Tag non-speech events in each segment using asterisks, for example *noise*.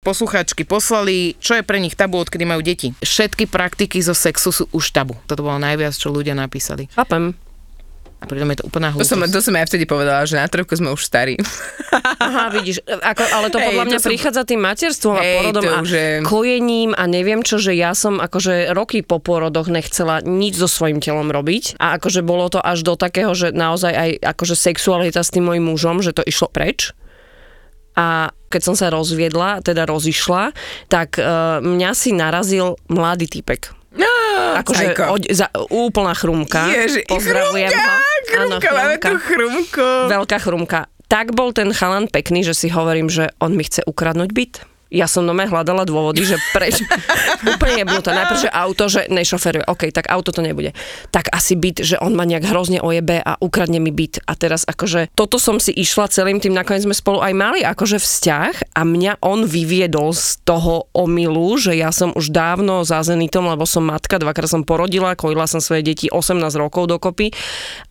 Poslucháčky poslali, čo je pre nich tabu, odkedy majú deti. Všetky praktiky zo sexu sú už tabu. Toto bolo najviac, čo ľudia napísali. Chápem. A pritom je to úplná To som, hlúposť. to som ja vtedy povedala, že na trojku sme už starí. Aha, vidíš, ako, ale to podľa to mňa som- prichádza tým materstvom a Hej, porodom to a je- kojením a neviem čo, že ja som akože roky po porodoch nechcela nič so svojím telom robiť a akože bolo to až do takého, že naozaj aj akože sexualita s tým mojim mužom, že to išlo preč. A keď som sa rozviedla, teda rozišla, tak uh, mňa si narazil mladý typek. No, Akože Cajko. od, za, úplná chrumka. Ježi, Pozdravujem chrumka, ho. Áno, Chrumka, máme tu chrumku. Veľká chrumka. Tak bol ten chalan pekný, že si hovorím, že on mi chce ukradnúť byt. Ja som nome hľadala dôvody, že preč. *laughs* Úplne jebnuté. Najprv, že auto, že nešoferuje. OK, tak auto to nebude. Tak asi byt, že on ma nejak hrozne ojebe a ukradne mi byt. A teraz akože toto som si išla celým tým, nakoniec sme spolu aj mali akože vzťah a mňa on vyviedol z toho omilu, že ja som už dávno za zenitom, lebo som matka, dvakrát som porodila, kojila som svoje deti 18 rokov dokopy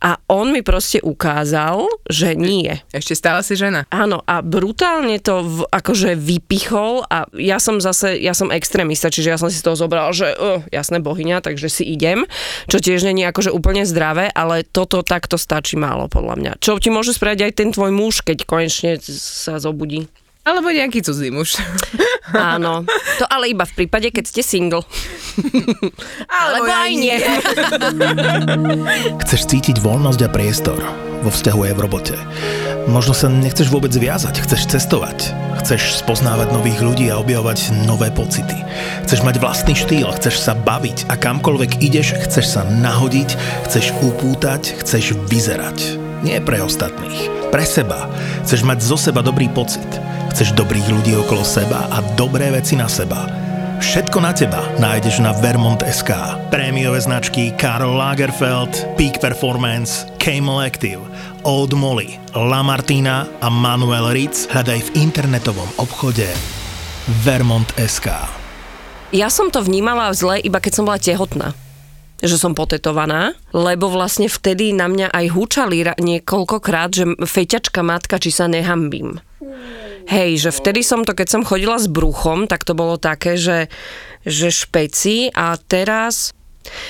a on mi proste ukázal, že nie. Ešte stále si žena. Áno, a brutálne to v, akože vypichol a ja som zase, ja som extrémista, čiže ja som si z toho zobral, že uh, jasné bohyňa, takže si idem, čo tiež není akože úplne zdravé, ale toto takto stačí málo podľa mňa. Čo ti môže spraviť aj ten tvoj muž, keď konečne sa zobudí. Alebo nejaký cudzí muž. Áno, to ale iba v prípade, keď ste single. *laughs* Alebo aj nie. *laughs* Chceš cítiť voľnosť a priestor vo vzťahu aj v robote. Možno sa nechceš vôbec viazať, chceš cestovať. Chceš spoznávať nových ľudí a objavovať nové pocity. Chceš mať vlastný štýl, chceš sa baviť a kamkoľvek ideš, chceš sa nahodiť, chceš upútať, chceš vyzerať. Nie pre ostatných, pre seba. Chceš mať zo seba dobrý pocit. Chceš dobrých ľudí okolo seba a dobré veci na seba. Všetko na teba nájdeš na Vermont.sk. Prémiové značky Karl Lagerfeld, Peak Performance, Camel Active, Old Molly, La Martina a Manuel Ritz hľadaj v internetovom obchode Vermont.sk. Ja som to vnímala zle, iba keď som bola tehotná že som potetovaná, lebo vlastne vtedy na mňa aj húčali niekoľkokrát, že feťačka matka, či sa nehambím. Hej, že vtedy som to, keď som chodila s bruchom, tak to bolo také, že, že špeci a teraz,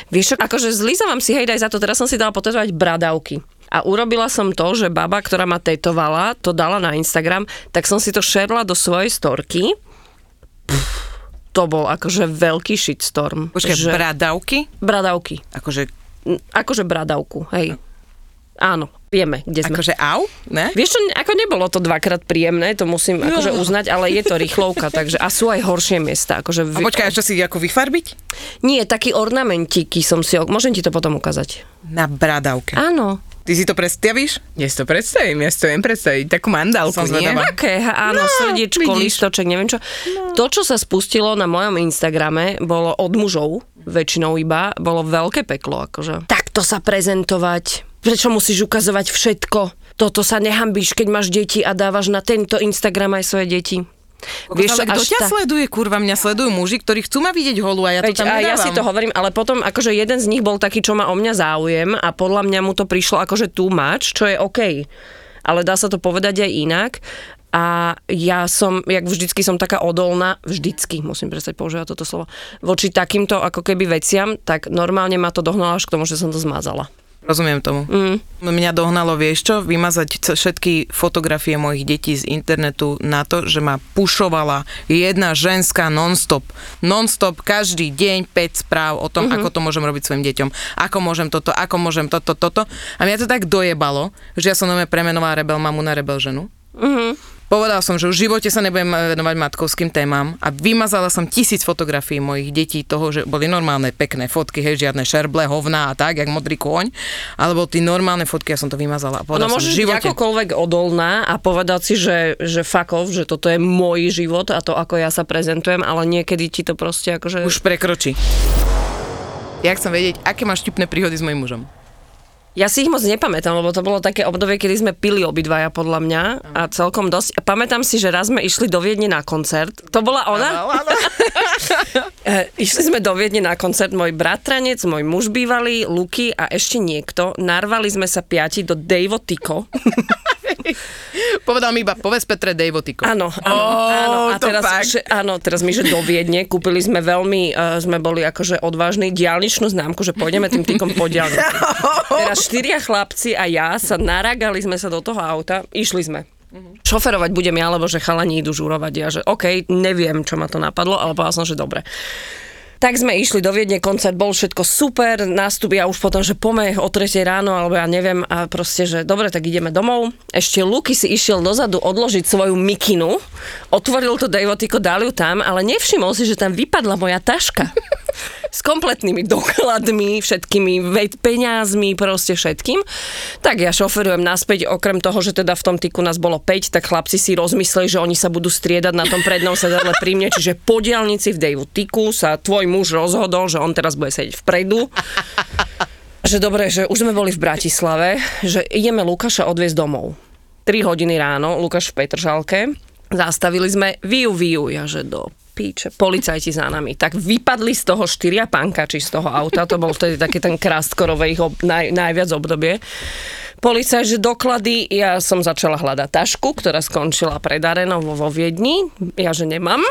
vieš, akože zlízavam si hej daj za to, teraz som si dala potetovať bradavky. A urobila som to, že baba, ktorá ma tetovala, to dala na Instagram, tak som si to šerla do svojej storky. Pff, to bol akože veľký shitstorm. Počkaj, že... bradavky? Bradavky. Akože, Akože bradavku, hej. Áno, vieme, kde sme. akože au? Ne? Vieš čo, ako nebolo to dvakrát príjemné, to musím akože uznať, ale je to rýchlovka, *laughs* takže a sú aj horšie miesta. Akože A počkaj, čo si ako vyfarbiť? Nie, taký ornamentíky som si, môžem ti to potom ukázať. Na bradavke. Áno. Ty si to predstavíš? Ja si to predstavím, ja si to viem predstaviť. Takú mandálku, Som nie? Také, áno, no, srdiečko, vidíš. listoček, neviem čo. No. To, čo sa spustilo na mojom Instagrame, bolo od mužov, väčšinou iba, bolo veľké peklo, akože. Takto sa prezentovať, prečo musíš ukazovať všetko? Toto sa nehambíš, keď máš deti a dávaš na tento Instagram aj svoje deti. Vieš, ale kto ťa tá- sleduje, kurva? Mňa sledujú muži, ktorí chcú ma vidieť holú a ja to Veď, tam a ja nedávam. si to hovorím, ale potom akože jeden z nich bol taký, čo má o mňa záujem a podľa mňa mu to prišlo akože too much, čo je OK. Ale dá sa to povedať aj inak. A ja som, jak vždycky som taká odolná, vždycky, musím prestať používať toto slovo, voči takýmto ako keby veciam, tak normálne ma to dohnalo až k tomu, že som to zmazala. Rozumiem tomu. Mm. Mňa dohnalo, vieš čo, vymazať všetky fotografie mojich detí z internetu na to, že ma pušovala jedna ženská non-stop. Non-stop, každý deň 5 správ o tom, mm-hmm. ako to môžem robiť svojim deťom. Ako môžem toto, ako môžem toto, toto. A mňa to tak dojebalo, že ja som nové premenovala rebel mamu na rebel ženu. Mm-hmm. Povedala som, že v živote sa nebudem venovať matkovským témam a vymazala som tisíc fotografií mojich detí toho, že boli normálne pekné fotky, hej, žiadne šerble, hovná a tak, jak modrý kôň, alebo tí normálne fotky, ja som to vymazala. No môžeš v byť živote. akokoľvek odolná a povedať si, že, že off, že toto je môj život a to, ako ja sa prezentujem, ale niekedy ti to proste akože... Už prekročí. Ja chcem vedieť, aké máš vtipné príhody s mojim mužom. Ja si ich moc nepamätám, lebo to bolo také obdobie, kedy sme pili obidvaja podľa mňa a celkom dosť. A pamätám si, že raz sme išli do Viedne na koncert. To bola ona? *laughs* E, išli sme do Viedne na koncert, môj bratranec, môj muž bývalý, Luky a ešte niekto. Narvali sme sa piati do Dave Tico. *laughs* Povedal mi iba, povedz Petre Dejvotiko. Áno, áno, áno. A teraz, že, áno, teraz my, že do Viedne, kúpili sme veľmi, uh, sme boli akože odvážni diálničnú známku, že pôjdeme tým týkom po diálnici. *laughs* Teraz štyria chlapci a ja sa naragali sme sa do toho auta, išli sme. Šoferovať budem ja, lebo že chalani idú žurovať. Ja, že OK, neviem, čo ma to napadlo, ale povedal som, že dobre. Tak sme išli do Viedne, koncert bol všetko super, nástup ja už potom, že pome o 3 ráno, alebo ja neviem, a proste, že dobre, tak ideme domov. Ešte Luky si išiel dozadu odložiť svoju mikinu, otvoril to Davotiko, dal ju tam, ale nevšimol si, že tam vypadla moja taška. *laughs* S kompletnými dokladmi, všetkými peňazmi, proste všetkým. Tak ja šoferujem naspäť, okrem toho, že teda v tom tyku nás bolo 5, tak chlapci si rozmysleli, že oni sa budú striedať na tom prednom sedadle pri mne, čiže po diálnici v Dejvu tyku sa tvoj muž rozhodol, že on teraz bude sedieť vpredu. Že dobre, že už sme boli v Bratislave, že ideme Lukáša odviezť domov. 3 hodiny ráno, Lukáš v Petržalke. Zastavili sme Viu Viu, ja že do píče, policajti za nami. Tak vypadli z toho štyria pankači z toho auta, to bol vtedy taký ten krastkorovej ich ob, naj, najviac obdobie. Policajt, že doklady, ja som začala hľadať tašku, ktorá skončila pred arenou vo, Viedni, ja že nemám.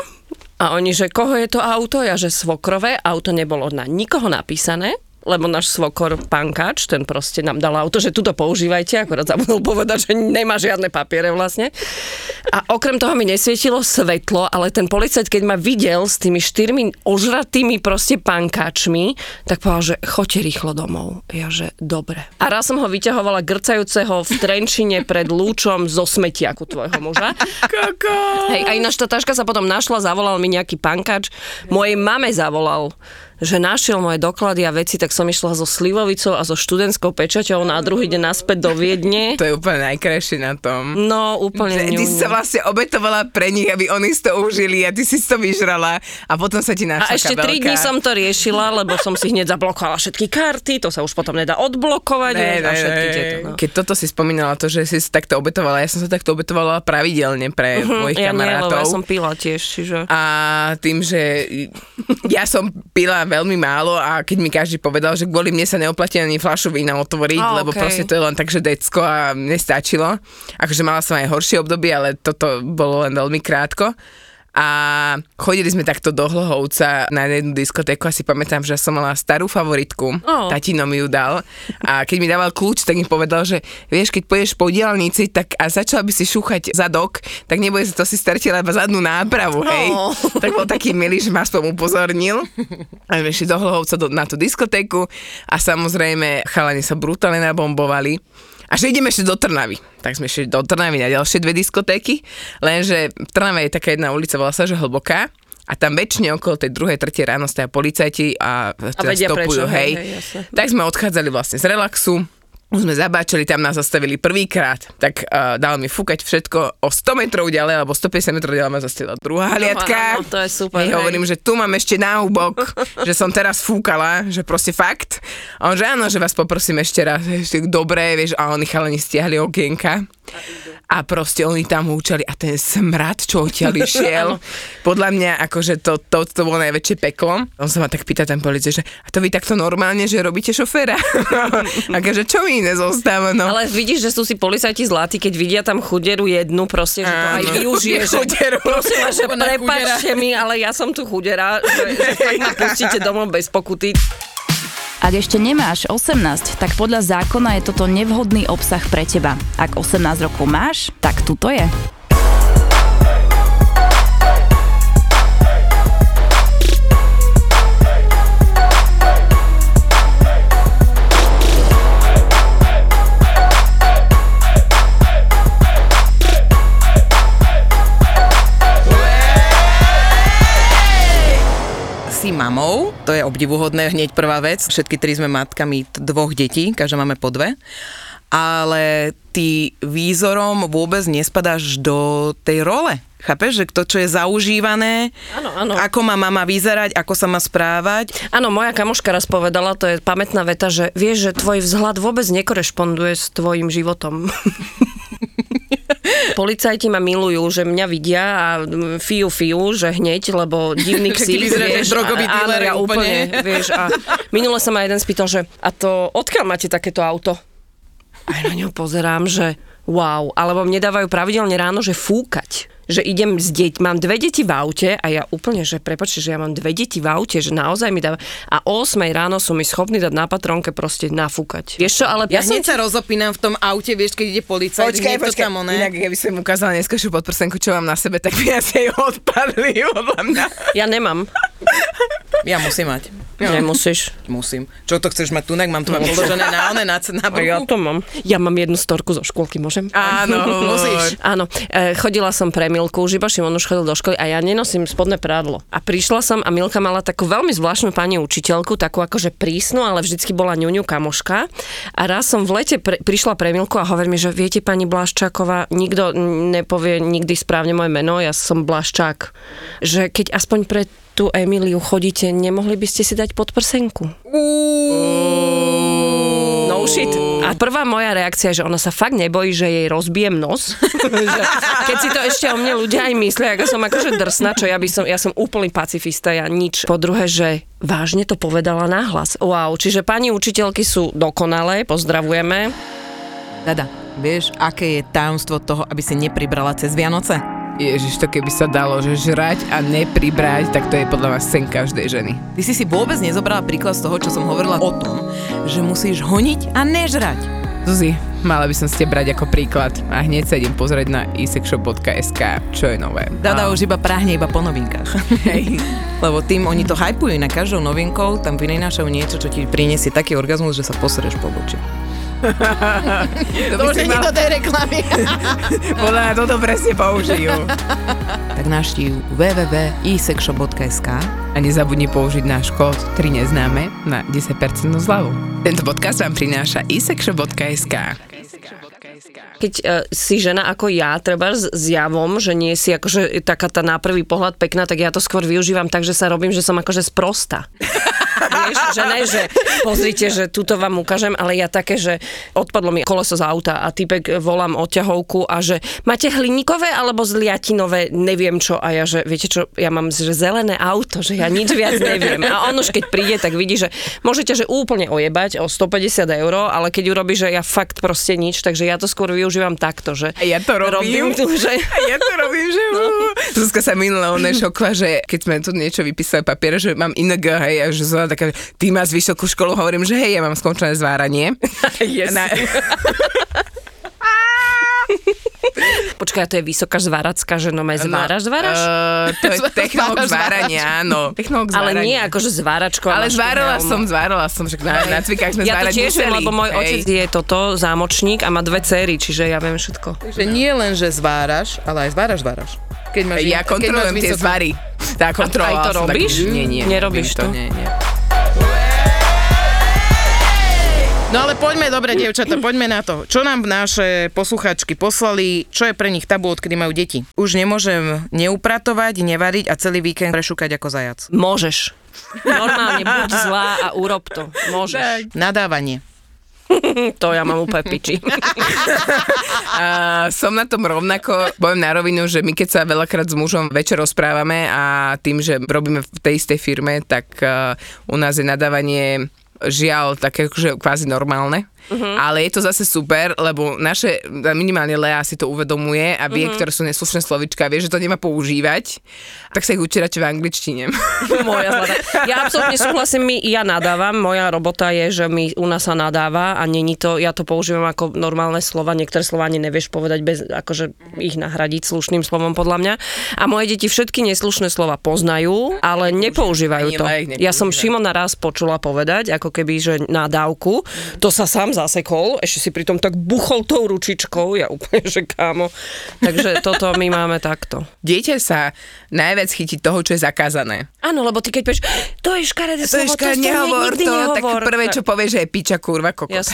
A oni, že koho je to auto? Ja, že svokrové, auto nebolo na nikoho napísané, lebo náš svokor pankač, ten proste nám dal auto, že tuto používajte, akorát zabudol povedať, že nemá žiadne papiere vlastne. A okrem toho mi nesvietilo svetlo, ale ten policajt, keď ma videl s tými štyrmi ožratými proste pankáčmi, tak povedal, že choďte rýchlo domov. Ja, že dobre. A raz som ho vyťahovala grcajúceho v Trenčine pred lúčom zo smetiaku tvojho muža. Koko. Hej, a ináč tá taška sa potom našla, zavolal mi nejaký pankač, mojej mame zavolal že našiel moje doklady a veci, tak som išla so Slivovicou a so študentskou pečaťou na druhý deň naspäť do Viedne. *laughs* To je úplne najkrajšie na tom. No, úplne Že ty si sa vlastne obetovala pre nich, aby oni si to užili a ty si to vyžrala a potom sa ti našla A ešte tri dní som to riešila, lebo som si hneď zablokovala všetky karty, to sa už potom nedá odblokovať Ne, ne, všetky ne. tieto. No. Keď toto si spomínala, to, že si takto obetovala, ja som sa takto obetovala pravidelne pre mojich Mhm, Ja nie, kamarátov. ja som pila tiež, čiže... A tým, že ja som pila veľmi málo a keď mi každý povedal, že kvôli mne sa neoplatí ani fľašu vína otvoriť, A, lebo proste to je len tak, že decko a nestačilo. Akože mala som aj horšie obdobie, ale toto bolo len veľmi krátko. A chodili sme takto do Hlohovca na jednu diskotéku a si pamätám, že som mala starú favoritku, Oh. tatino mi ju dal a keď mi dával kľúč, tak mi povedal, že vieš, keď pôjdeš po diálnici tak a začala by si šúchať zadok, tak nebude sa to si stretila iba zadnú nápravu, hej. Oh. Tak bol taký milý, že ma aspoň upozornil. A my išli do Hlohovca do, na tú diskotéku a samozrejme chalani sa brutálne nabombovali. A že ideme ešte do Trnavy. Tak sme išli do Trnavy na ďalšie dve diskotéky, lenže v Trnave je taká jedna ulica, volá sa, že Hlboká. A tam väčšine okolo tej druhej, tretej ráno stoja policajti a, teda vedia stopujú, prečo, hej, hej. hej, jasne. Tak sme odchádzali vlastne z relaxu, už sme zabáčali, tam nás zastavili prvýkrát, tak uh, dal mi fúkať všetko o 100 metrov ďalej, alebo 150 metrov ďalej ma zastavila druhá hliadka. áno, to je super, Hej, hovorím, že tu mám ešte náhubok, *laughs* že som teraz fúkala, že proste fakt. A on, že áno, že vás poprosím ešte raz, ešte dobré, vieš, a oni chalani stiahli okienka. A proste oni tam húčali a ten smrad, čo odtiaľ *laughs* išiel, podľa mňa akože to, to, to bolo najväčšie peklo. On sa ma tak pýta ten policaj, že a to vy takto normálne, že robíte šoféra? *laughs* akože čo mi iné zostáva, no. Ale vidíš, že sú si policajti zlatí, keď vidia tam chuderu jednu, proste, že to aj využije. Že, Chuderu. prosím vás, že prepačte mi, ale ja som tu chudera, že, že fakt ma pustíte domov bez pokuty. Ak ešte nemáš 18, tak podľa zákona je toto nevhodný obsah pre teba. Ak 18 rokov máš, tak tuto je. Mamou, to je obdivuhodné, hneď prvá vec. Všetky tri sme matkami dvoch detí, každá máme po dve. Ale ty výzorom vôbec nespadáš do tej role. Chápeš, že to, čo je zaužívané, Áno, áno. ako má mama vyzerať, ako sa má správať. Áno, moja kamoška raz povedala, to je pamätná veta, že vieš, že tvoj vzhľad vôbec nekorešponduje s tvojim životom. *laughs* Policajti ma milujú, že mňa vidia a fiu fiu, že hneď, lebo divný *laughs* ksík, vieš. drogový a, áno, ja úplne, úplne. vieš. A minule sa ma jeden spýtal, že a to odkiaľ máte takéto auto? A ja na ňo pozerám, že Wow, alebo mne dávajú pravidelne ráno, že fúkať že idem s deť, mám dve deti v aute a ja úplne, že prepačte, že ja mám dve deti v aute, že naozaj mi dáva a o 8 ráno sú mi schopní dať na patronke proste nafúkať. Vieš čo, ale Ja hneď sa rozopínam v tom aute, vieš, keď ide policajt, Počkaj, počkaj, tam, oné. inak keby som ukázala neskôršiu podprsenku, čo mám na sebe, tak by asi jej *laughs* odpadli podľa mňa. Ja nemám. Ja musím mať. Nemusíš. Musím. Čo to chceš mať tunak? Mám to mať položené na one, na, na ja to mám. Ja mám jednu storku zo škôlky, môžem? Áno, *laughs* Musíš. Áno, e, chodila som pre Milku, už iba Šimon už chodil do školy a ja nenosím spodné prádlo. A prišla som a Milka mala takú veľmi zvláštnu pani učiteľku, takú akože prísnu, ale vždycky bola ňuňu kamoška. A raz som v lete pre, prišla pre Milku a hovorí mi, že viete pani Blaščáková, nikto nepovie nikdy správne moje meno, ja som Blaščák. Že keď aspoň pre tú Emíliu chodíte, nemohli by ste si dať podprsenku? No shit. A prvá moja reakcia že ona sa fakt nebojí, že jej rozbijem nos. *laughs* Keď si to ešte o mne ľudia aj myslia, ako som akože drsná, čo ja by som, ja som úplný pacifista, ja nič. Po druhé, že vážne to povedala nahlas. Wow, čiže pani učiteľky sú dokonalé, pozdravujeme. Dada, vieš, aké je tajomstvo toho, aby si nepribrala cez Vianoce? Ježiš, to keby sa dalo, že žrať a nepribrať, tak to je podľa mňa sen každej ženy. Ty si si vôbec nezobrala príklad z toho, čo som hovorila o tom, že musíš honiť a nežrať. Zuzi, mala by som ste brať ako príklad a hneď sa idem pozrieť na isexshop.sk, čo je nové. Dada už iba prahne iba po novinkách. *laughs* Hej. Lebo tým oni to hypujú na každou novinkou, tam vynášajú niečo, čo ti priniesie taký orgazmus, že sa posereš po boči. *laughs* to by si mal, tej reklamy. podľa mňa toto presne použijú. tak navštív www.isexshop.sk A nezabudni použiť náš kód 3 neznáme na 10% zľavu. Tento podcast vám prináša isexshop.sk. Keď uh, si žena ako ja, treba s javom, že nie si akože taká tá na prvý pohľad pekná, tak ja to skôr využívam tak, že sa robím, že som akože sprosta. *laughs* Vieš, že ne, že pozrite, že túto vám ukážem, ale ja také, že odpadlo mi koleso z auta a typek volám odťahovku a že máte hliníkové alebo zliatinové, neviem čo. A ja, že viete čo, ja mám že zelené auto, že ja nič viac neviem. A on už keď príde, tak vidí, že môžete že úplne ojebať o 150 eur, ale keď urobí, že ja fakt proste nič, takže ja to skôr využívam takto, že A ja to robím. robím tu, že A ja to robím, že no. Zuzka sa minule oné šokla, že keď sme tu niečo vypísali papier, že mám ING, hej, a že zvala taká, ty máš vysokú školu, hovorím, že hej, ja mám skončené zváranie. *laughs* Yes. Na, *laughs* *laughs* *laughs* Počkaj, a to je vysoká zváracká, že no aj zváraš, zváraš? Uh, to je *laughs* technológ zvárania, áno. Technológ ale nie akože zváračko. Ale zvárala som, zvárala som, že na, na cvikách sme Ja to zvárať tiež museli. lebo môj Hej. otec je toto zámočník a má dve céry, čiže ja viem všetko. Že nie len, že zváraš, ale aj zváraš, zváraš. Keď máš, Ja kontrolujem tie zvary. Tá kontrola. aj to som taký- robíš? Nie, nie. Nerobíš robím to? Nie, nie. No ale poďme, dobre, dievčata, poďme na to. Čo nám naše posluchačky poslali, čo je pre nich tabu, odkedy majú deti? Už nemôžem neupratovať, nevariť a celý víkend prešúkať ako zajac. Môžeš. Normálne, buď zlá a urob to. Môžeš. Nadávanie. To ja mám úplne piči. A som na tom rovnako, poviem na rovinu, že my keď sa veľakrát s mužom večer rozprávame a tým, že robíme v tej istej firme, tak uh, u nás je nadávanie žiaľ také akože kvázi normálne. Uh-huh. Ale je to zase super, lebo naše, minimálne Lea si to uvedomuje a vie, uh-huh. ktoré sú neslušné slovička, vie, že to nemá používať, tak sa ich učí radšej v angličtine. *laughs* Moja zlata. Ja absolútne súhlasím, my, ja nadávam, moja robota je, že mi u nás sa nadáva a není to, ja to používam ako normálne slova, niektoré slova ani nevieš povedať bez, akože ich nahradiť slušným slovom podľa mňa. A moje deti všetky neslušné slova poznajú, ale nepoužívajú to. Ja som. Šimona raz počula povedať, ako keby, že nadávku, to sa sám zasekol, ešte si pritom tak buchol tou ručičkou, ja úplne, že kámo. Takže toto my máme takto. Dieťa sa najviac chytí toho, čo je zakázané. Áno, lebo ty keď povieš, to je škaredé To je škár, to, nehovor nikdy to, nehovor. tak prvé, čo povie, že je piča, kurva, kokot. *laughs* *laughs*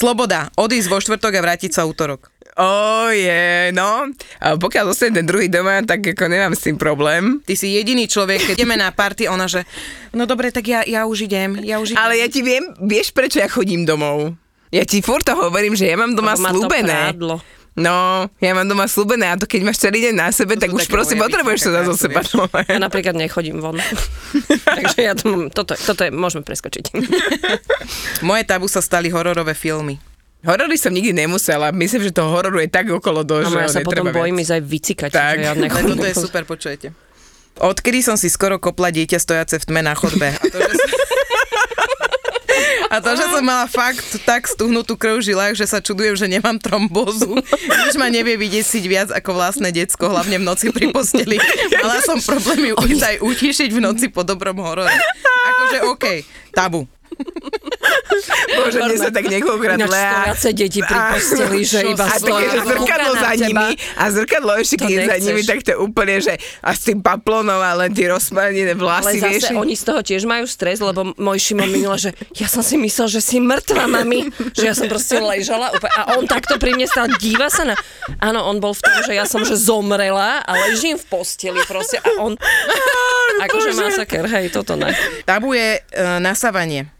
Sloboda. Odísť vo štvrtok a vrátiť sa útorok. O je, no. A pokiaľ zostane ten druhý doma, tak ako nemám s tým problém. Ty si jediný človek, keď ideme na party, ona že, no dobre, tak ja, ja už idem, ja už idem. Ale ja ti viem, vieš prečo ja chodím domov? Ja ti furt to hovorím, že ja mám doma to slúbené. prádlo. No, ja mám doma slúbené a to keď máš celý deň na sebe, tak sú už prosím, potrebuješ sa zo seba. Ja napríklad nechodím von. *laughs* Takže ja to, mám- toto, toto je, môžeme preskočiť. *laughs* Moje tabu sa stali hororové filmy. Horory som nikdy nemusela. Myslím, že toho hororu je tak okolo do, No, že ja sa potom bojím ísť aj vycikať. Tak. že Ja *laughs* nechodím. toto je super, počujete. Odkedy som si skoro kopla dieťa stojace v tme na chodbe. A to, že som... A to, že som mala fakt tak stuhnutú krv v žilách, že sa čudujem, že nemám trombózu. Už ma nevie vydesiť viac ako vlastné decko, hlavne v noci pri posteli. Mala som problém ju aj utišiť v noci po dobrom horore. Akože OK, tabu. *laughs* Bože, mne sa tak niekoľkokrát Ináč Lea... stojace deti pri Á, posteli, že *laughs* iba A také, že zrkadlo za nimi a zrkadlo ešte, keď je za nimi, tak to je úplne, že a s tým paplónom a len tie rozpálené Ale vlasy, vieš. zase oni z toho tiež majú stres, lebo môj Šimon minule, že ja som si myslel, že si mŕtva, mami. Že ja som proste ležala úplne, a on takto pri mne stál, díva sa na... Áno, on bol v tom, že ja som že zomrela a ležím v posteli proste a on... Akože masaker, hej, toto ne. Tabu je uh, nasávanie.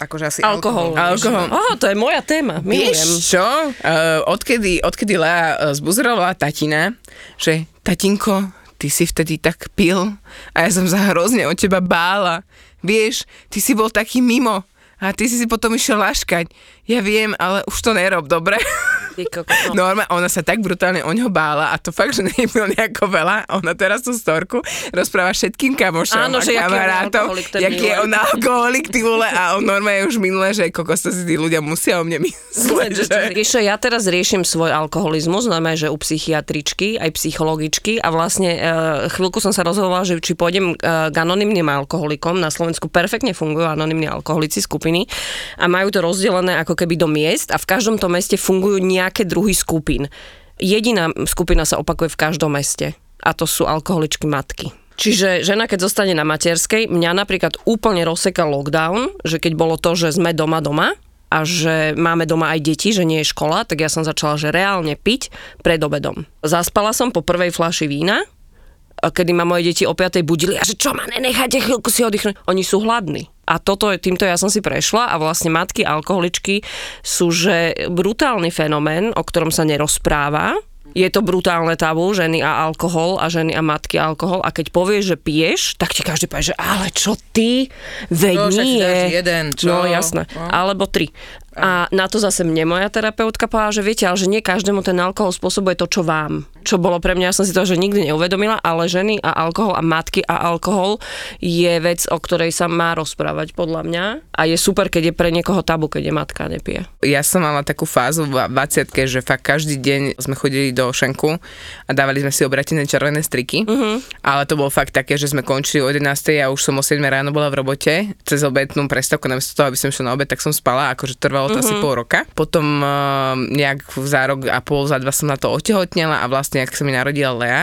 Akože asi Alkohol. Alkohol. Á, to je moja téma, milujem. Vieš čo? Uh, odkedy, odkedy Lea uh, zbuzerovala tatina, že tatinko, ty si vtedy tak pil a ja som sa hrozne od teba bála. Vieš, ty si bol taký mimo a ty si si potom išiel laškať. Ja viem, ale už to nerob, dobre? No. *laughs* Norma, ona sa tak brutálne o ňo bála a to fakt, že nebylo nejako veľa. Ona teraz tú storku rozpráva všetkým kamošom Áno, a že kamarátom, jaký je on alkoholik, ty vole, a on Norma je už minulé, že kokos to si tí ľudia musia o mne mysleť, že... Čo, ja teraz riešim svoj alkoholizmus, znamená, že u psychiatričky, aj psychologičky a vlastne uh, chvíľku som sa rozhodovala, že či pôjdem uh, k anonymným alkoholikom. Na Slovensku perfektne fungujú anonymní alkoholici skupiny a majú to rozdelené ako keby do miest a v každom tom meste fungujú nejaké druhy skupín. Jediná skupina sa opakuje v každom meste a to sú alkoholičky matky. Čiže žena, keď zostane na materskej, mňa napríklad úplne rozsekal lockdown, že keď bolo to, že sme doma doma, a že máme doma aj deti, že nie je škola, tak ja som začala, že reálne piť pred obedom. Zaspala som po prvej flaši vína, kedy ma moje deti o 5. budili a že čo ma nenecháte chvíľku si oddychnúť. Oni sú hladní. A toto, týmto ja som si prešla a vlastne matky alkoholičky sú že brutálny fenomén, o ktorom sa nerozpráva. Je to brutálne tabu, ženy a alkohol a ženy a matky a alkohol a keď povieš, že piješ, tak ti každý povie, že ale čo ty, veď No, nie. jeden, čo? No jasné, No. alebo tri. A na to zase mne moja terapeutka povedala, že viete, ale že nie každému ten alkohol spôsobuje to, čo vám. Čo bolo pre mňa, ja som si to že nikdy neuvedomila, ale ženy a alkohol a matky a alkohol je vec, o ktorej sa má rozprávať podľa mňa. A je super, keď je pre niekoho tabu, keď je matka nepije. Ja som mala takú fázu v 20 že fakt každý deň sme chodili do Šenku a dávali sme si obratené červené striky. Uh-huh. Ale to bolo fakt také, že sme končili o 11 a už som o 7 ráno bola v robote. Cez obednú prestávku, namiesto toho, aby som išla na obed, tak som spala, akože trvalo to uh-huh. asi pol roka. Potom uh, nejak za rok a pol, za dva som na to otehotnela a vlastne, ak sa mi narodila Lea,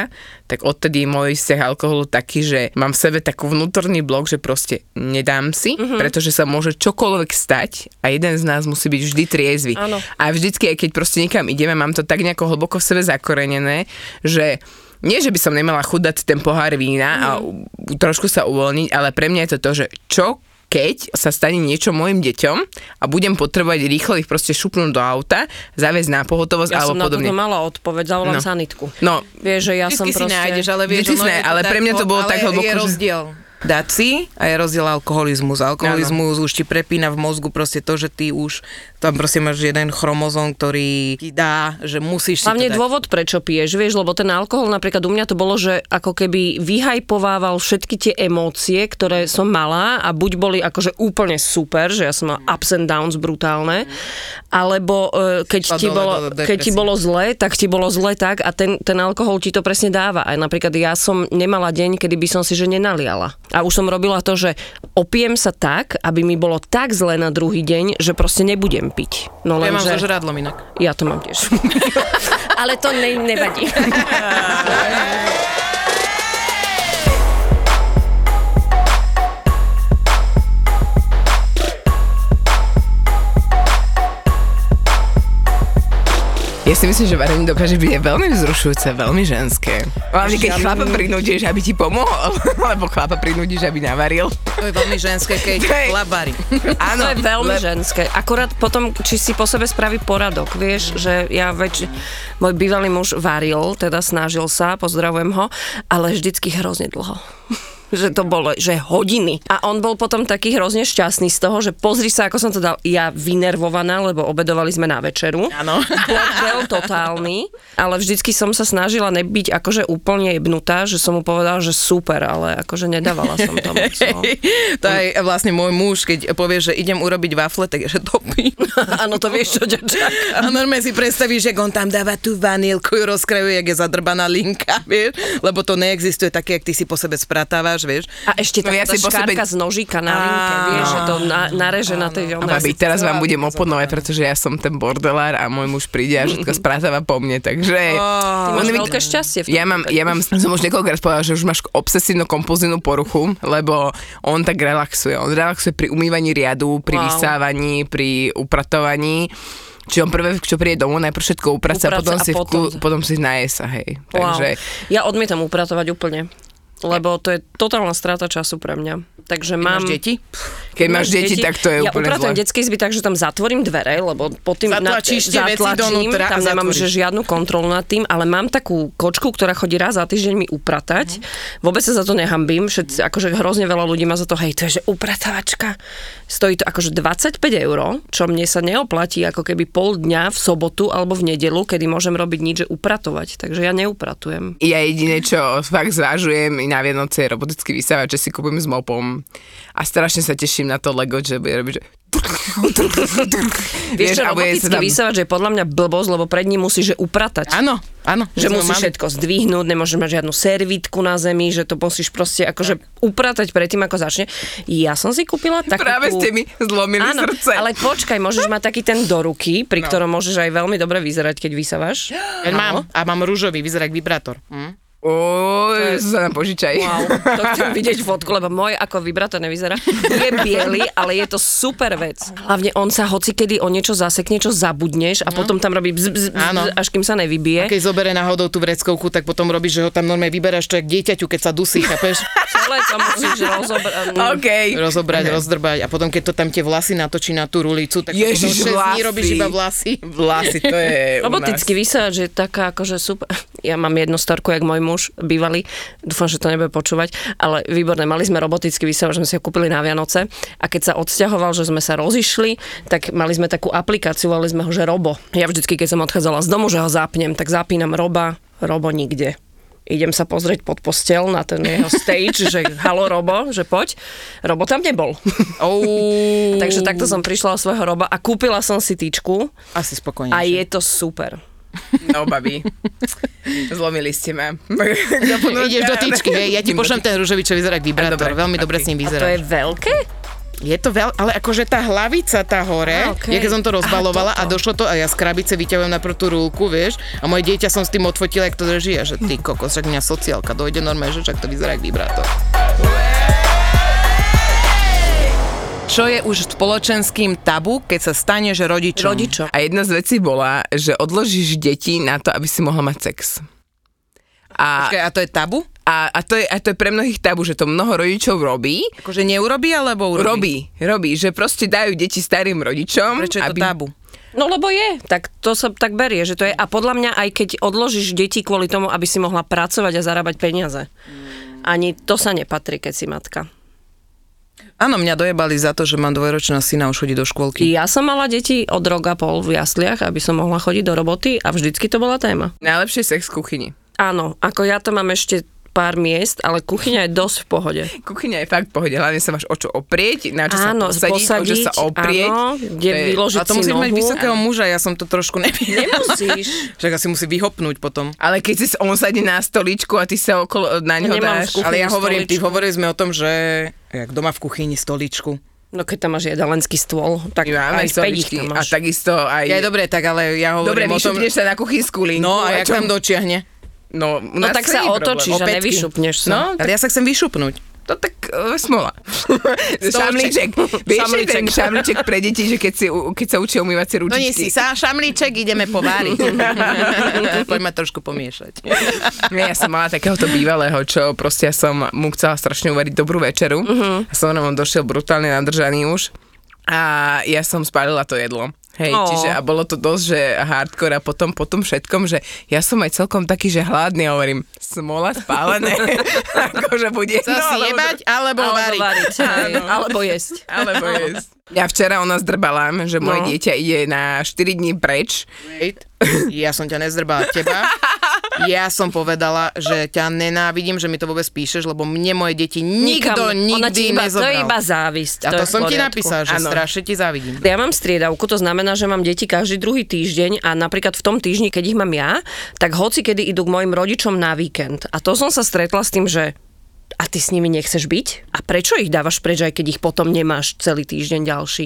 tak odtedy môj vzťah alkoholu taký, že mám v sebe takú vnútorný blok, že proste nedám si, uh-huh. pretože sa môže čokoľvek stať a jeden z nás musí byť vždy triezvy. Áno. A vždycky, aj keď proste niekam ideme, mám to tak nejako hlboko v sebe zakorenené, že nie, že by som nemala chudať ten pohár vína a u- trošku sa uvoľniť, ale pre mňa je to to, že čo keď sa stane niečo mojim deťom a budem potrebovať rýchlo ich proste šupnúť do auta, zaviesť na pohotovosť Ja alebo som na podobne. toto mala odpoveď, zavolám No. sanitku. No, Vieš, že ja som Vždycky si proste... nájdeš, ale vieš, Vždy ono si ale pre mňa to bolo tak hlboko, je že- rozdiel. Dať si a je rozdiel alkoholizmus. Alkoholizmus už ti prepína v mozgu proste to, že ty už tam proste máš jeden chromozom, ktorý ti dá, že musíš si Hlavne to dať. dôvod, prečo piješ, vieš, lebo ten alkohol napríklad u mňa to bolo, že ako keby vyhajpovával všetky tie emócie, ktoré som mala a buď boli akože úplne super, že ja som mala ups and downs brutálne, alebo e, keď, ti bolo, keď ti bolo zle, tak ti bolo zle tak a ten, ten alkohol ti to presne dáva. A napríklad ja som nemala deň, kedy by som si že nenaliala. A už som robila to, že opijem sa tak, aby mi bolo tak zle na druhý deň, že proste nebudem piť. No Ja mám so žrádlom inak. ja to mám tiež. *laughs* Ale to ne, nevadí. *laughs* Ja si myslím, že varenie dokáže byť aj veľmi vzrušujúce, veľmi ženské. Hlavne keď chlapa prinútiš, aby ti pomohol, *laughs* alebo chlapa prinútiš, aby navaril. To je veľmi ženské, keď *laughs* je- chlap varí. *laughs* Áno, To je veľmi le- ženské. Akorát potom, či si po sebe spraví poradok, vieš, že ja väč... Môj bývalý muž varil, teda snažil sa, pozdravujem ho, ale vždycky hrozne dlho. Že to bolo, že hodiny. A on bol potom taký hrozne šťastný z toho, že pozri sa, ako som to dal, ja vynervovaná, lebo obedovali sme na večeru. Áno. Bordel totálny, ale vždycky som sa snažila nebyť akože úplne jebnutá, že som mu povedala, že super, ale akože nedávala som to moc. No. *laughs* To je vlastne môj muž, keď povie, že idem urobiť wafle, tak je, že topí. *laughs* Áno, to vieš, čo ťa čaká. A normálne si predstavíš, že on tam dáva tú vanilku, ju rozkrajuje, jak je zadrbaná linka, vieš? Lebo to neexistuje také, jak ty si po sebe spratávaš, vieš? A ešte No ja si po sebe- z nožíka na linke, vieš, že to na, nareže na tej A babi, teraz vám budem oponovať, pretože ja som ten bordelár a môj muž príde a všetko *laughs* sprátáva po mne, takže... Ty máš On mi- veľké šťastie Ja mám, ja mám, som už niekoľkokrát povedala, že už máš obsesívno-kompulzívnu poruchu, lebo on tak relaxuje. On relaxuje pri umývaní riadu, pri Wow. vysávaní, pri upratovaní. Čiže on prvé, čo príde domov, najprv všetko upraca, Upraca potom, a si, potom- potom... potom si naje sa, hej. Wow. Takže Ja odmietam upratovať úplne. Lebo to je totálna strata času pre mňa. Takže mám... Máš deti? keď máš deti, tak to je ja úplne upratujem zle. detský izby tak, že tam zatvorím dvere, lebo pod tým Zatlačíš veci zatlačím, tam nemám že žiadnu kontrolu nad tým, ale mám takú kočku, ktorá chodí raz za týždeň mi upratať. Vôbec sa za to nehambím, všetci, akože hrozne veľa ľudí má za to, hej, to je že upratovačka. Stojí to akože 25 eur, čo mne sa neoplatí ako keby pol dňa v sobotu alebo v nedelu, kedy môžem robiť nič, že upratovať. Takže ja neupratujem. Ja jediné, čo fakt zvážujem na Vianoce je robotický vysávač, že si kúpim s mopom a strašne sa teším na to Lego, že bude robiť, že... *laughs* Vieš, čo, robotický tam- vysávač je podľa mňa blbosť, lebo pred ním musíš že upratať. Áno, áno. Že musíš všetko zdvihnúť, nemôžeš mať žiadnu servítku na zemi, že to musíš proste akože upratať predtým, ako začne. Ja som si kúpila takú... Práve ste mi zlomili Áno, srdce. ale počkaj, môžeš mať taký ten do ruky, pri ktorom môžeš aj veľmi dobre vyzerať, keď vysávaš. Ja mám, a mám rúžový, vyzerá ako vibrátor. Hm? Oj, Zuzana, požičaj. Wow, to chcem *laughs* vidieť fotku, lebo môj ako vibrátor nevyzerá. Je biely, ale je to super vec. Hlavne on sa hoci kedy o niečo zasekne, čo zabudneš a potom tam robí bz, bz, bz, Áno. až kým sa nevybije. Keď zobere náhodou tú vreckovku, tak potom robíš, že ho tam normálne vyberáš to jak dieťaťu, keď sa dusí, chápeš? *laughs* Celé to musíš *laughs* rozobrať. OK. Rozobrať, rozdrbať a potom keď to tam tie vlasy natočí na tú rulicu, tak Ježiš, potom 6 dní vlasy. robíš iba vlasy. Vlasy, to je. Robotický vysávač je taká akože super. Ja mám jednu storku, jak môj muž bývalý. Dúfam, že to nebude počúvať, ale výborné. Mali sme robotický vysávač, sme si ho kúpili na Vianoce a keď sa odsťahoval, že sme sa rozišli, tak mali sme takú aplikáciu, volali sme ho, že Robo. Ja vždycky, keď som odchádzala z domu, že ho zapnem, tak zapínam Roba, Robo nikde. Idem sa pozrieť pod postel na ten jeho *laughs* stage, že halo Robo, že poď. Robo tam nebol. Oh, *laughs* Takže takto som prišla o svojho Roba a kúpila som si tyčku Asi spokojne. a je to super. No, babi. *laughs* Zlomili ste ma. *laughs* Ideš do tyčky, hej, ja ti pošlem ten rúžový, čo vyzerá ako vibrátor. Dobre, Veľmi dobre s ním A to vyzerá. je veľké? Je to veľ, ale akože tá hlavica, tá hore, Á, okay. ja keď som to rozbalovala Aha, a došlo to a ja z krabice vyťahujem na tú rúlku, vieš, a moje dieťa som s tým odfotila, jak to drží a že ty kokos, však mňa sociálka dojde normálne, že však to vyzerá ako vibrátor. Čo je už spoločenským tabu, keď sa stane, že rodičom? Rodičom. A jedna z vecí bola, že odložíš deti na to, aby si mohla mať sex. A, Počkaj, a to je tabu? a, a, to je, a to je pre mnohých tabu, že to mnoho rodičov robí. Akože neurobí, alebo urobí? Robí, robí, že proste dajú deti starým rodičom. Prečo je to aby... tabu? No lebo je, tak to sa tak berie, že to je. A podľa mňa aj keď odložíš deti kvôli tomu, aby si mohla pracovať a zarábať peniaze. Ani to sa nepatrí, keď si matka. Áno, mňa dojebali za to, že mám dvojročného syna, už chodí do škôlky. Ja som mala deti od roka pol v jasliach, aby som mohla chodiť do roboty a vždycky to bola téma. Najlepšie sex v kuchyni. Áno, ako ja to mám ešte pár miest, ale kuchyňa je dosť v pohode. Kuchyňa je fakt v pohode, hlavne sa máš o čo oprieť, na čo áno, sa posadiť, o čo sa oprieť. áno, kde je- vyložiť A to musíš nohu. mať vysokého muža, ja som to trošku *laughs* nevedela. Nemusíš. Však asi musí vyhopnúť potom. Ale keď si on sadí na stoličku a ty sa okolo na neho Nemám dáš... Ale ja hovorím, ty hovorili sme o tom, že jak doma v kuchyni stoličku. No keď tam máš jedalenský stôl, tak máme aj stoličky tam a takisto aj... Ja je dobre, tak ale ja Dobre, hovorím o tom... vyšupneš sa na kuchynskú linku. No a jak čo? tam dočiahne? No, No tak sa otočíš a nevyšupneš sa. No, Ale ja sa chcem vyšupnúť. To tak uh, smola. *laughs* šamlíček. Vieš, šamlíček. ten šamlíček pre deti, že keď, si, keď sa učia umývať si ručičky. No nie si sa, šamlíček, ideme pováriť. *laughs* Poďme trošku pomiešať. Nie, ja som mala takéhoto bývalého, čo proste ja som mu chcela strašne uvariť dobrú večeru. Uh-huh. A som na došiel brutálne nadržaný už. A ja som spálila to jedlo. Hej, Ó. čiže a bolo to dosť, že hardcore a potom po tom všetkom, že ja som aj celkom taký, že hladný a hovorím, smola spálené, *laughs* akože bude Chcel si jebať, alebo, Alebo variť. variť, *laughs* Áno. alebo jesť. *laughs* Alebo jesť. Ja včera ona zdrbala, že moje No. dieťa ide na 4 dní preč. Wait. Ja som ťa nezdrbala teba. Ja som povedala, že ťa nenávidím, že mi to vôbec píšeš, lebo mne moje deti nikto Nikam. Nikdy iba, To je nezobral. iba závisť. A to, v som ti poriadku. napísal, že Áno. strašne ti závidím. Ja mám striedavku, to znamená, že mám deti každý druhý týždeň a napríklad v tom týždni, keď ich mám ja, tak hoci kedy idú k mojim rodičom na víkend. A to som sa stretla s tým, že a ty s nimi nechceš byť? A prečo ich dávaš preč, aj keď ich potom nemáš celý týždeň ďalší?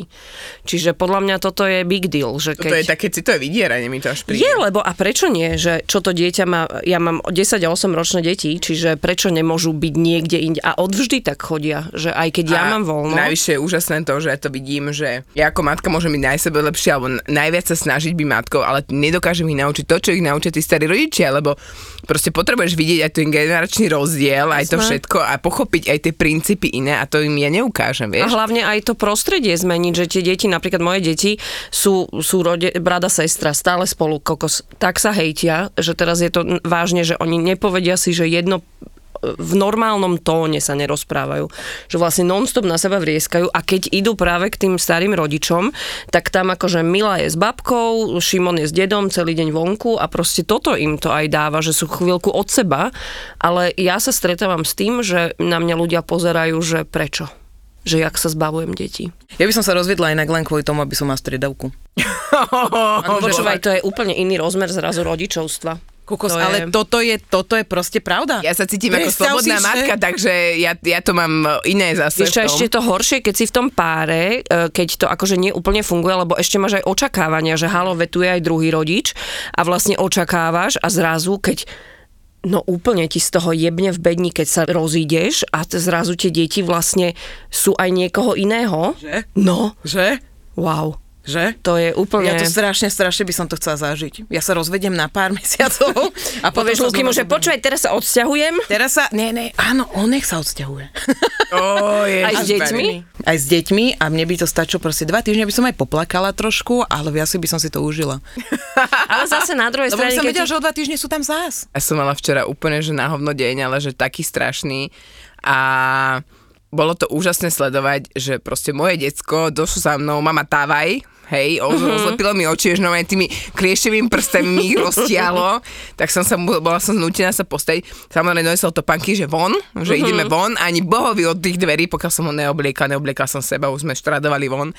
Čiže podľa mňa toto je big deal. Že keď... To je také citové vydieranie, mi to až príde. Je, lebo a prečo nie, že čo to dieťa má, ja mám 10 a 8 ročné deti, čiže prečo nemôžu byť niekde inde a odvždy tak chodia, že aj keď ja A mám voľno. Najvyššie je úžasné to, že ja to vidím, že ja ako matka môžem byť najsebe lepšie alebo najviac sa snažiť byť matkou, ale nedokážem ich naučiť to, čo ich naučia tí starí rodičia, lebo proste potrebuješ vidieť aj ten generačný rozdiel, aj to Jasné. Všetko a pochopiť aj tie princípy iné a to im ja neukážem, A vieš. hlavne aj to prostredie zmeniť, že tie deti, napríklad moje deti, sú, sú rode, brada, sestra, stále spolu, kokos, tak sa hejtia, že teraz je to vážne, že oni nepovedia si, že jedno v normálnom tóne sa nerozprávajú. Že vlastne non-stop na seba vrieskajú a keď idú práve k tým starým rodičom, tak tam akože Mila je s babkou, Šimon je s dedom celý deň vonku a proste toto im to aj dáva, že sú chvíľku od seba, ale ja sa stretávam s tým, že na mňa ľudia pozerajú, že prečo že jak sa zbavujem detí. Ja by som sa rozvedla inak len kvôli tomu, aby som mala striedavku. *laughs* *laughs* Počúvaj, to je úplne iný rozmer zrazu rodičovstva. Kokos, To je- ale toto je, toto je proste pravda. Ja sa cítim ako Predstav slobodná si, že- matka, takže ja, ja to mám iné zase Vieš čo, v tom. ešte je to horšie, keď si v tom páre, e, keď to akože nie úplne funguje, lebo ešte máš aj očakávania, že halo, vetuje aj druhý rodič a vlastne očakávaš a zrazu, keď No úplne ti z toho jebne v bedni, keď sa rozídeš a zrazu tie deti vlastne sú aj niekoho iného. Že? No, Že? wow. Že? To je úplne... Ja to strašne, strašne by som to chcela zažiť. Ja sa rozvediem na pár *laughs* mesiacov a Povieš Lukimu, znova že počúvaj, teraz sa odsťahujem. Teraz sa, nie, nie, áno, on nech sa odsťahuje. Ježiš, *laughs* Aj s deťmi? Aj s deťmi a mne by to stačilo proste dva týždne, by som aj poplakala trošku, ale asi by som si to užila. *laughs* Ale zase na druhej Lebo strane, som keď vedela, ti- že o dva týždne sú tam zás. Ja som mala včera úplne, že na hovno deň, ale že taký strašný. A bolo to úžasné sledovať, že proste moje decko došlo za mnou, mama távaj, hej, Mhm. rozlepilo mi oči, že normálne tými kliešťovými prstami mi ich roztiahlo, tak som sa, bola som znútená sa postaviť. Samozrejme donesol to panky, že von, že Mhm. ideme von, ani bohovi od tých dverí, pokiaľ som ho neobliekal, neobliekal som seba, už sme štradovali von.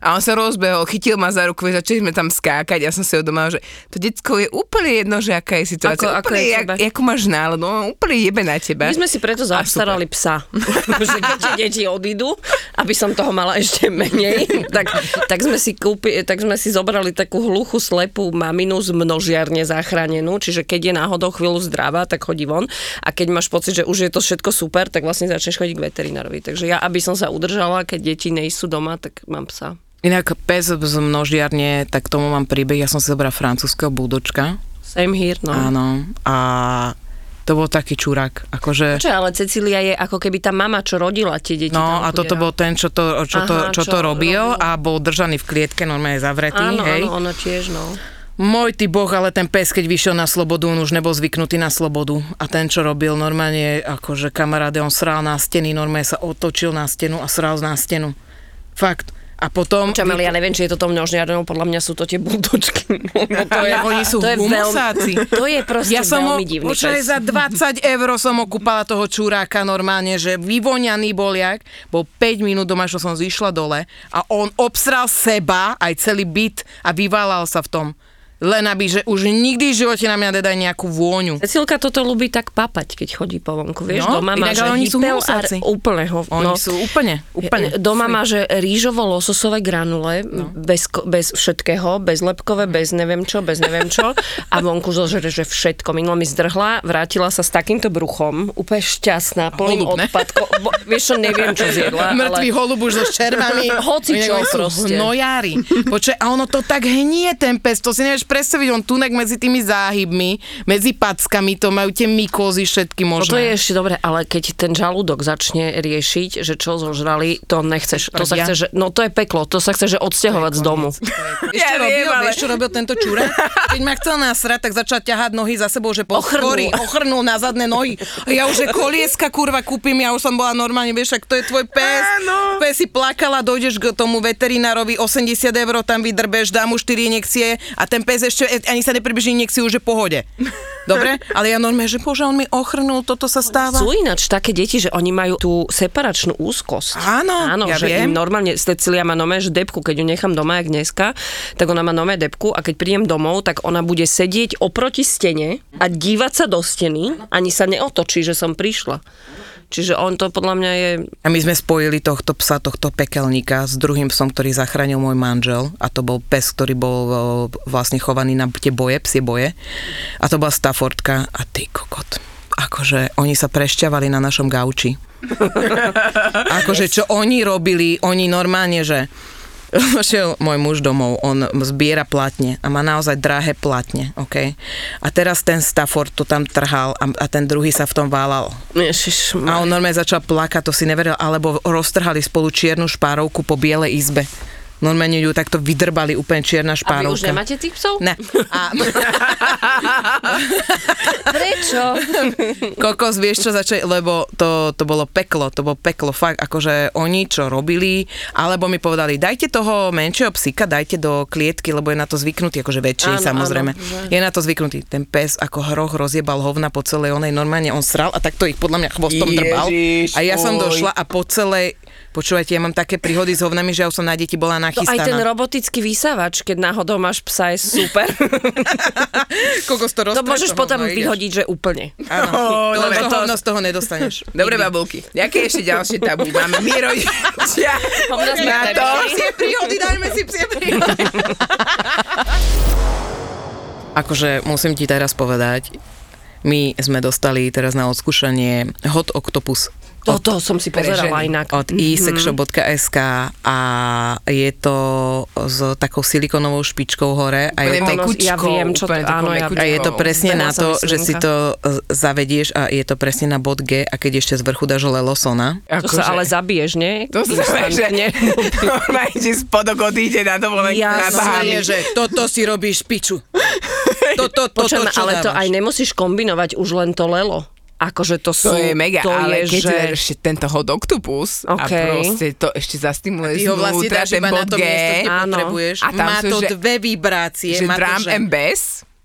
A on sa rozbehol, chytil ma za ruku, začali sme tam skákať. Ja som si uvedomila, že to decko je úplne jedno, že aká je situácia. Ako- ako úplne, je jak, jakú máš náladu, no, úplne jebe na teba. My sme si preto zaobstarali psa. *laughs* že keď tie deti odídu, aby som toho mala ešte menej, *laughs* tak, tak, sme si kúpi, tak sme si zobrali takú hluchú, slepú maminu z množiarne zachránenú, čiže keď je náhodou chvíľu zdravá, tak chodí von a keď máš pocit, že už je to všetko super, tak vlastne začneš chodiť k veterinárovi. Takže ja, aby som sa udržala, keď deti nejsú doma, tak mám psa. Inak pes z množiarne, tak tomu mám príbeh, ja som si zobrala francúzského búdočka. Same here, no. Áno. A to bol taký čurák. Akože... Čo, ale Cecília je ako keby tá mama, čo rodila tie deti. No a toto bol ten, čo to, čo to, Aha, čo čo to robil, robil. a bol držaný v klietke, normálne zavretý, Áno, hej. áno, ona tiež, no. Môj ty boh, ale ten pes, keď vyšiel na slobodu, on už nebol zvyknutý na slobodu. A ten, čo robil, normálne, akože kamaráde, on sral na steny, normálne sa otočil na stenu a sral na stenu. Fakt. A potom... Čamel, ja neviem, či je to tom množniarnou, podľa mňa sú to tie buldočky. No, to Ja, oni sú to je humusáci. Veľmi, to je proste ja som ho, veľmi divný počkaj, pes. za 20 eur som okúpala toho čuráka normálne, že vyvoňaný bol jak, bol 5 minút doma, čo som zišla dole a on obsral seba, aj celý byt a vyválal sa v tom. Len aby, že už nikdy v živote na mňa nedaj nejakú vôňu. Cecilka toto ľubí tak papať, keď chodí po vonku. Vieš, No, doma má, že oni sú husáci. úplne ho... Oni sú úplne, úplne. Doma má, že rýžovo-lososové granule, no. bez, bez všetkého, bez lepkové, bez neviem čo, bez neviem čo. A vonku zožere, že všetko. Minulo mi zdrhla, vrátila sa s takýmto bruchom, úplne šťastná, plným. Bo, vieš čo, neviem, čo zjedla. *laughs* Mŕtvý ale... holub už so červami. Hoci čo proste. Hnojári. Počkaj, a ono to tak hnie ten pes, to si nevieš predstaviť, on tunek medzi tými záhybmi, medzi packami, to majú tie mykózy všetky No možné. to je ešte dobre, ale keď ten žalúdok začne riešiť, že čo zožrali, to nechceš. To sa chce, že, no to je peklo, to sa chce, že odsťahovať z domu. *laughs* Vieš, Ja robil, viem, ale- vieš, čo robil tento čúra? Keď ma chcel nasrať, tak začal ťahať nohy za sebou, že po Ochrnul. na zadné nohy. A ja už, že kolieska kurva kúpim, ja už som bola normálne, vieš, ak to je tvoj pes. Áno. Pes si plakala, dojdeš k tomu veterinárovi, 80 eur tam vydrbeš, dá mu 4 injekcie a ten pes ešte e, ani sa nepribliží injekciu, už je pohode. Dobre? Ale ja normálne, že bože, on mi ochrnul, toto sa stáva. Sú ináč také deti, že oni majú tú separačnú úzkosť. Áno, Áno, ja že viem. im normálne, Cecilia má nové, že depku, keď ju nechám doma, jak dneska, tak ona má nové depku a keď prídem domov, tak ona bude sedieť oproti stene a dívať sa do steny, ani sa neotočí, že som prišla. Čiže on to podľa mňa je... A my sme spojili tohto psa, tohto pekelníka s druhým psom, ktorý zachránil môj manžel a to bol pes, ktorý bol e, vlastne chovaný na tie boje, psie boje a to bola Staffordka a ty kokot. Akože oni sa prešťavali na našom gauči. *laughs* akože čo oni robili, oni normálne, že Šiel môj muž domov, on zbiera platne a má naozaj drahé platne, OK? A teraz ten Stafford to tam trhal a, a ten druhý sa v tom válal. Ježiš, A on normálne začal plakať, to si neveril, alebo roztrhali spolu čiernu špárovku po bielej izbe. Normálne ju takto vydrbali, úplne čierna a vy špárovka. už nemáte tých psov? Ne. A *laughs* Prečo? kokos, vieš čo začali, lebo to, to bolo peklo, to bolo peklo, fakt, akože oni čo robili, alebo mi povedali, dajte toho menšieho psíka, dajte do klietky, lebo je na to zvyknutý, akože väčší Áno, samozrejme. áno, je na to zvyknutý. Ten pes ako hroch rozjebal hovna po celej onej, normálne on sral a takto ich podľa mňa chvostom drbal. Ježiš, A ja som došla a po celej, počúvajte, ja mám také príhody s hovnami, že ja už som na deti bola To aj ten nachystaná. robotický vysávač, keď náhodou máš psa, je super. *laughs* Kokos to to roztreš, môžeš to potom hovno, ideš. vyhodiť, že úplne. Áno, to, dobre, to, to- hovno z toho nedostaneš. Dobre, babulky. Jaké ešte ďalšie tabu máme? My rodičia Hovna sme na to. Psie príhody, dajme si psie príhody. *laughs* akože musím ti teraz povedať, my sme dostali teraz na odskúšanie Hot Octopus Toto som si pozerala ženy. inak. od isexshop.sk a je to s takou silikonovou špičkou hore a je to, Áno, mekučkou, ja viem, čo to- áno, ja- a je to presne na sa to, že si to e, zavedieš a je to presne na bod G a keď ešte z vrchu dáš lelosona. To sa ale zabiješ, nie? To znamená, že normálne, že spodok odíde na dovolenku Ja na že toto si robíš piču. *laughs* Toto, toto, Počujem, čo ale to dávaš. aj nemusíš kombinovať už len to lelo. Akože to sú... To je mega, to ale je, keď že... ešte tento hot octopus a OK. proste to ešte zastimuluje Ty ho vlastne znútra dáš ten iba na to G, miesto, kde potrebuješ. A tam Má sú, to že- dve vibrácie. že má to, drum že... and bass,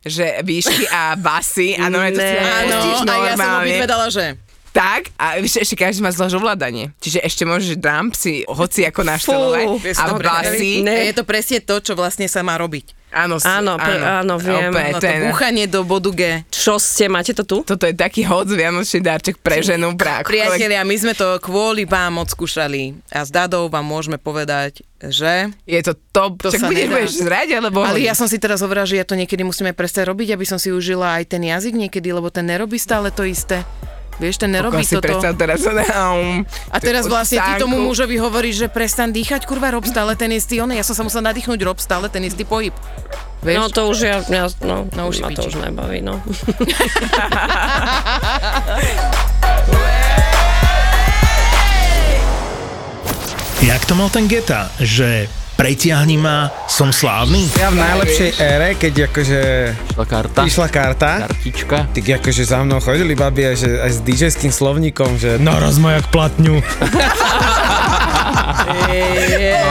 že výšky a basy a no to si. Áno, a ja som normálne. obidve dala, že... Tak, a ešte, ešte každý má zvlášť ovládanie. Čiže ešte môžeš drum si hoci ako naštelovať a to basy. A je to presne to, čo vlastne sa má robiť. Áno, s- Áno, pre- áno, viem. Opäť, No to ten- búchanie do bodu G. Čo ste, máte to tu? Toto je taký hod vianočný darček pre ženu, pre akokoľvek- Priatelia, my sme to kvôli vám odskúšali a s Dadou vám môžeme povedať, že... Je to top. To Čak sa budeš, nedá. budeš zrať, alebo... Ale ja som si teraz hovorila, že ja to niekedy musíme prestať robiť, aby som si užila aj ten jazyk niekedy, lebo ten nerobí stále to isté. Vieš, ten nerobí Ako si toto. predstav teraz, um, A teraz vlastne ty tomu mužovi hovoríš, že prestan dýchať, kurva, rob stále ten istý on. Ja som sa musela nadýchnuť, rob stále ten istý pohyb. Vieš? No to už ja, ja no, No, už ma to už nebaví, no. *laughs* Jak to mal ten Geta, že pretiahni ma, som slávny? Ja v najlepšej ére, keď akože Išla karta. išla karta, Kartička. tak akože za mnou chodili babi aj, že, aj s DJ-ským slovníkom, že naraz ma jak platňu. *laughs*